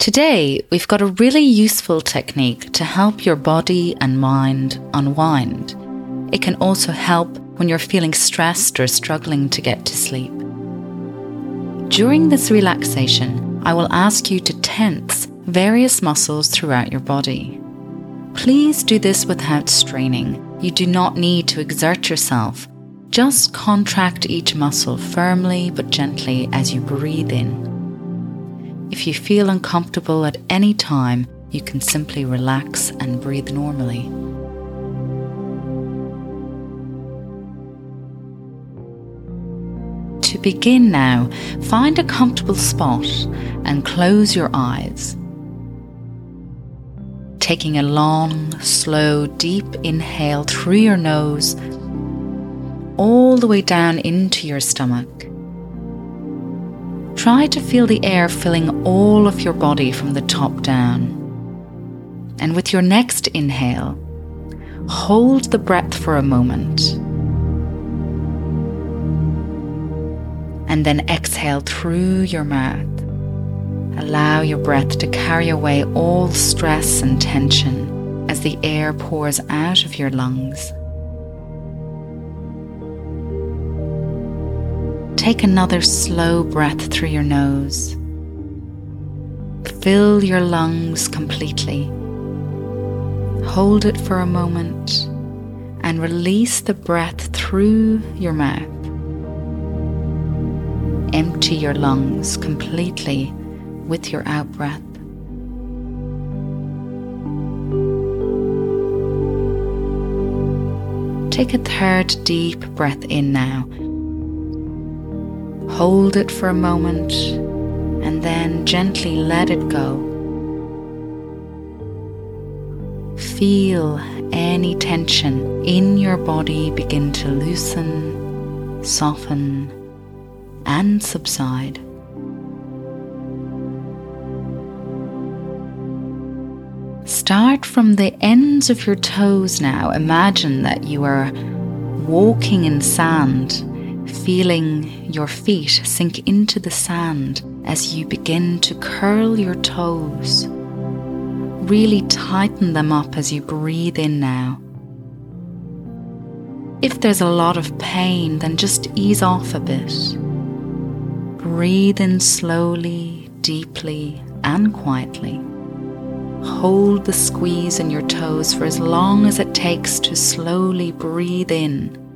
Today, we've got a really useful technique to help your body and mind unwind. It can also help when you're feeling stressed or struggling to get to sleep. During this relaxation, I will ask you to tense various muscles throughout your body. Please do this without straining. You do not need to exert yourself. Just contract each muscle firmly but gently as you breathe in. If you feel uncomfortable at any time, you can simply relax and breathe normally. To begin now, find a comfortable spot and close your eyes. Taking a long, slow, deep inhale through your nose, all the way down into your stomach Try to feel the air filling all of your body from the top down. And with your next inhale, hold the breath for a moment. And then exhale through your mouth. Allow your breath to carry away all stress and tension as the air pours out of your lungs. Take another slow breath through your nose. Fill your lungs completely. Hold it for a moment and release the breath through your mouth. Empty your lungs completely with your out breath. Take a third deep breath in now Hold it for a moment and then gently let it go. Feel any tension in your body begin to loosen, soften, and subside. Start from the ends of your toes now. Imagine that you are walking in sand feeling your feet sink into the sand as you begin to curl your toes. Really tighten them up as you breathe in now. If there's a lot of pain, then just ease off a bit. Breathe in slowly, deeply, and quietly. Hold the squeeze in your toes for as long as it takes to slowly breathe in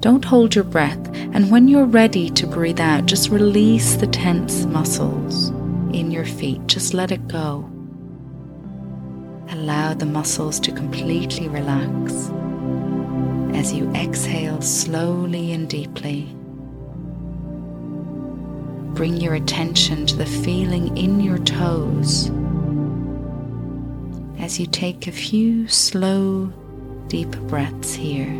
don't hold your breath, and when you're ready to breathe out, just release the tense muscles in your feet. Just let it go. Allow the muscles to completely relax as you exhale slowly and deeply. Bring your attention to the feeling in your toes as you take a few slow, deep breaths here.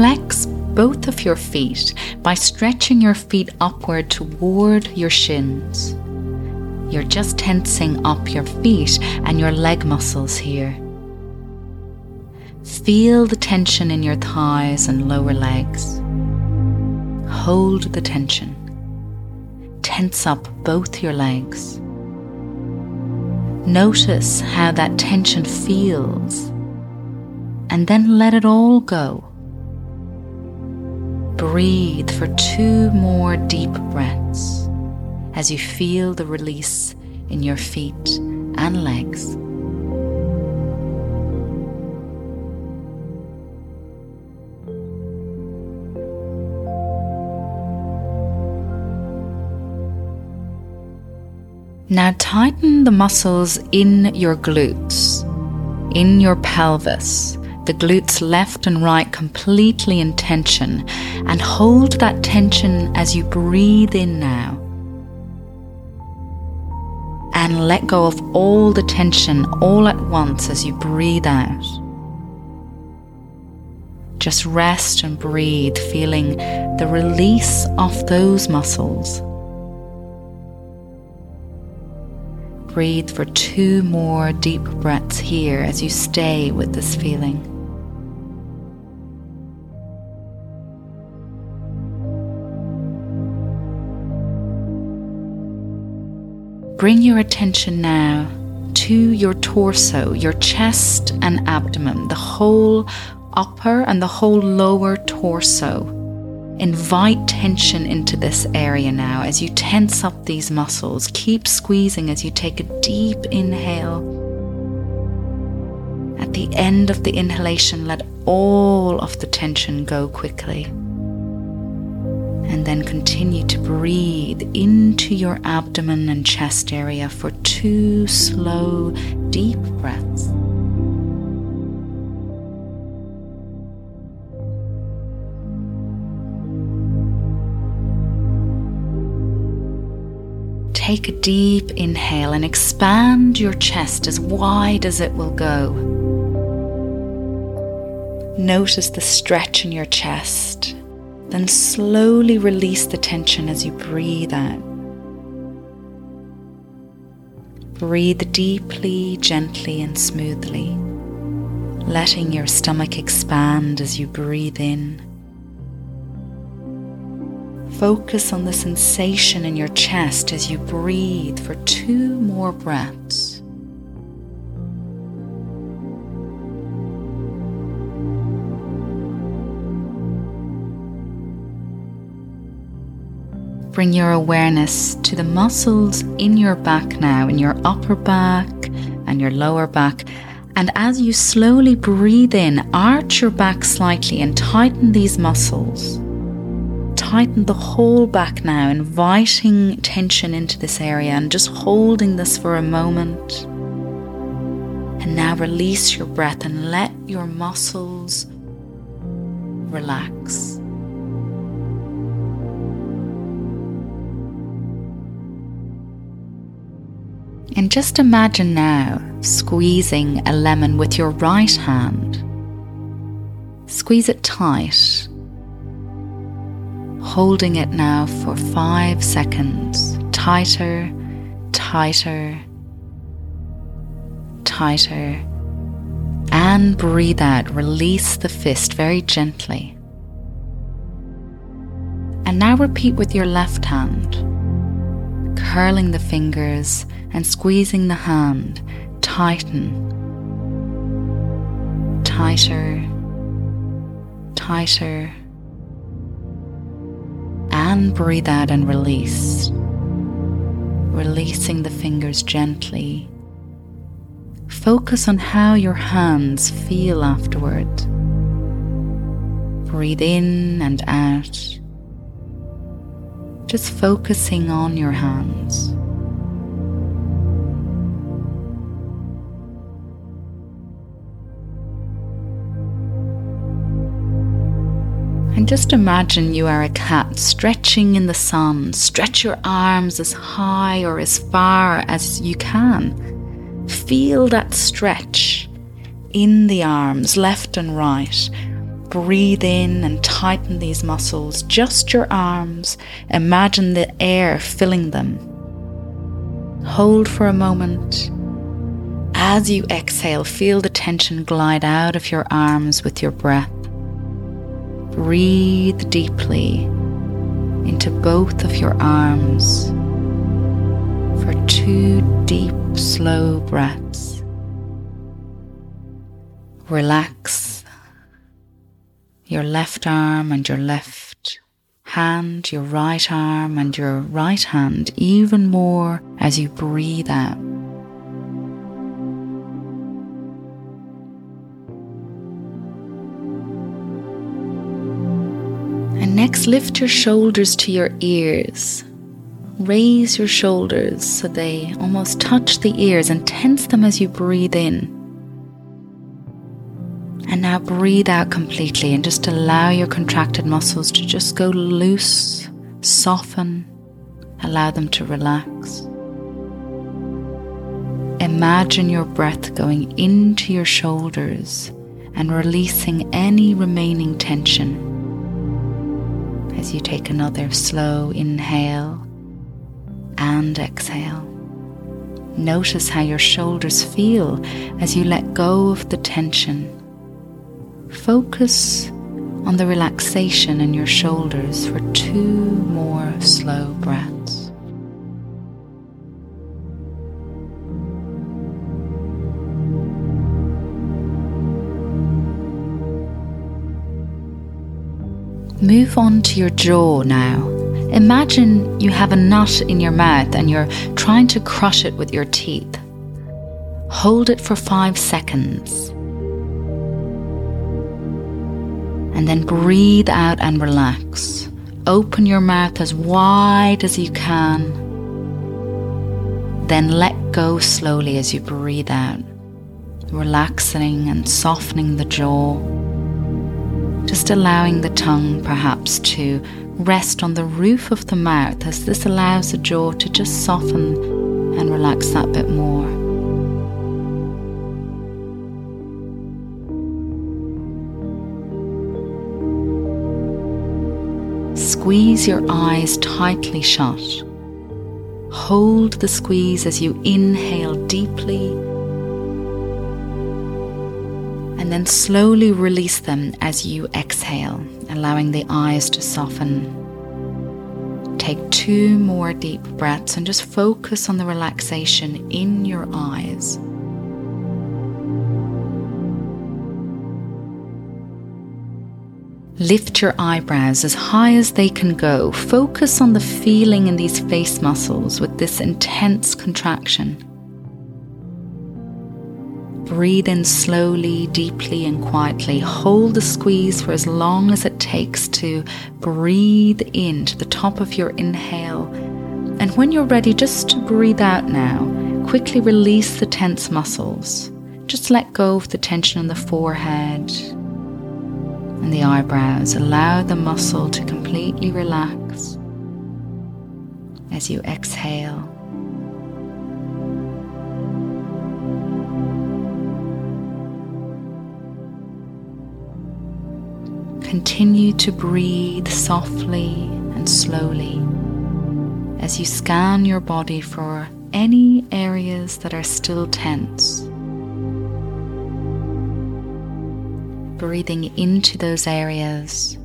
Flex both of your feet by stretching your feet upward toward your shins. You're just tensing up your feet and your leg muscles here. Feel the tension in your thighs and lower legs. Hold the tension. Tense up both your legs. Notice how that tension feels and then let it all go. Breathe for two more deep breaths as you feel the release in your feet and legs. Now tighten the muscles in your glutes, in your pelvis, the glutes left and right completely in tension and hold that tension as you breathe in now. And let go of all the tension all at once as you breathe out. Just rest and breathe, feeling the release of those muscles. Breathe for two more deep breaths here as you stay with this feeling. Bring your attention now to your torso, your chest and abdomen, the whole upper and the whole lower torso. Invite tension into this area now as you tense up these muscles. Keep squeezing as you take a deep inhale. At the end of the inhalation, let all of the tension go quickly and then continue to breathe into your abdomen and chest area for two slow, deep breaths. Take a deep inhale and expand your chest as wide as it will go. Notice the stretch in your chest then slowly release the tension as you breathe out. Breathe deeply, gently, and smoothly, letting your stomach expand as you breathe in. Focus on the sensation in your chest as you breathe for two more breaths. bring your awareness to the muscles in your back now, in your upper back and your lower back. And as you slowly breathe in, arch your back slightly and tighten these muscles. Tighten the whole back now, inviting tension into this area and just holding this for a moment. And now release your breath and let your muscles relax. And just imagine now squeezing a lemon with your right hand. Squeeze it tight, holding it now for five seconds. Tighter, tighter, tighter. And breathe out. Release the fist very gently. And now repeat with your left hand, curling the fingers and squeezing the hand, tighten, tighter, tighter, and breathe out and release, releasing the fingers gently. Focus on how your hands feel afterward. Breathe in and out. Just focusing on your hands. Just imagine you are a cat stretching in the sun. Stretch your arms as high or as far as you can. Feel that stretch in the arms, left and right. Breathe in and tighten these muscles, just your arms. Imagine the air filling them. Hold for a moment. As you exhale, feel the tension glide out of your arms with your breath. Breathe deeply into both of your arms for two deep, slow breaths. Relax your left arm and your left hand, your right arm and your right hand even more as you breathe out. Next, lift your shoulders to your ears. Raise your shoulders so they almost touch the ears and tense them as you breathe in. And now breathe out completely and just allow your contracted muscles to just go loose, soften, allow them to relax. Imagine your breath going into your shoulders and releasing any remaining tension as you take another slow inhale and exhale. Notice how your shoulders feel as you let go of the tension. Focus on the relaxation in your shoulders for two more slow breaths. Move on to your jaw now. Imagine you have a nut in your mouth and you're trying to crush it with your teeth. Hold it for five seconds. And then breathe out and relax. Open your mouth as wide as you can. Then let go slowly as you breathe out, relaxing and softening the jaw just allowing the tongue perhaps to rest on the roof of the mouth as this allows the jaw to just soften and relax that bit more. Squeeze your eyes tightly shut. Hold the squeeze as you inhale deeply and then slowly release them as you exhale, allowing the eyes to soften. Take two more deep breaths and just focus on the relaxation in your eyes. Lift your eyebrows as high as they can go. Focus on the feeling in these face muscles with this intense contraction. Breathe in slowly, deeply, and quietly. Hold the squeeze for as long as it takes to breathe into the top of your inhale. And when you're ready, just to breathe out now, quickly release the tense muscles. Just let go of the tension in the forehead and the eyebrows. Allow the muscle to completely relax as you exhale. Continue to breathe softly and slowly as you scan your body for any areas that are still tense. Breathing into those areas,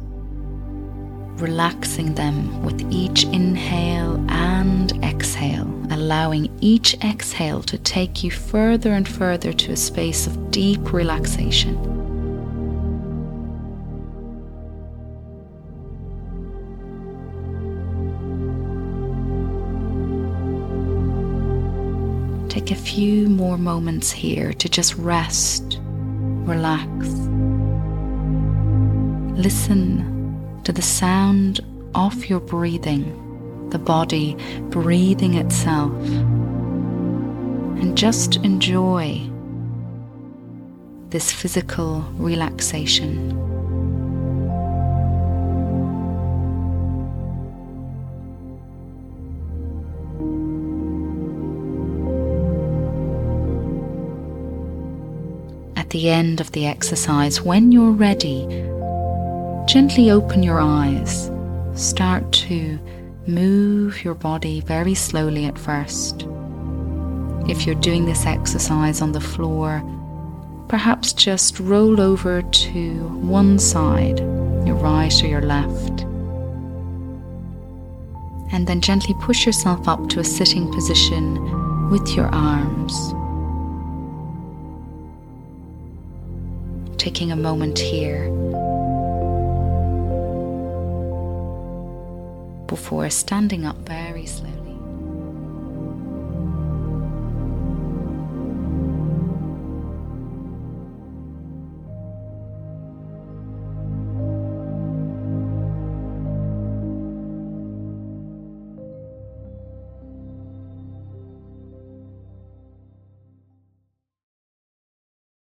relaxing them with each inhale and exhale, allowing each exhale to take you further and further to a space of deep relaxation. Take a few more moments here to just rest, relax. Listen to the sound of your breathing, the body breathing itself, and just enjoy this physical relaxation. The end of the exercise, when you're ready, gently open your eyes. Start to move your body very slowly at first. If you're doing this exercise on the floor, perhaps just roll over to one side, your right or your left. And then gently push yourself up to a sitting position with your arms. Taking a moment here before standing up very slowly.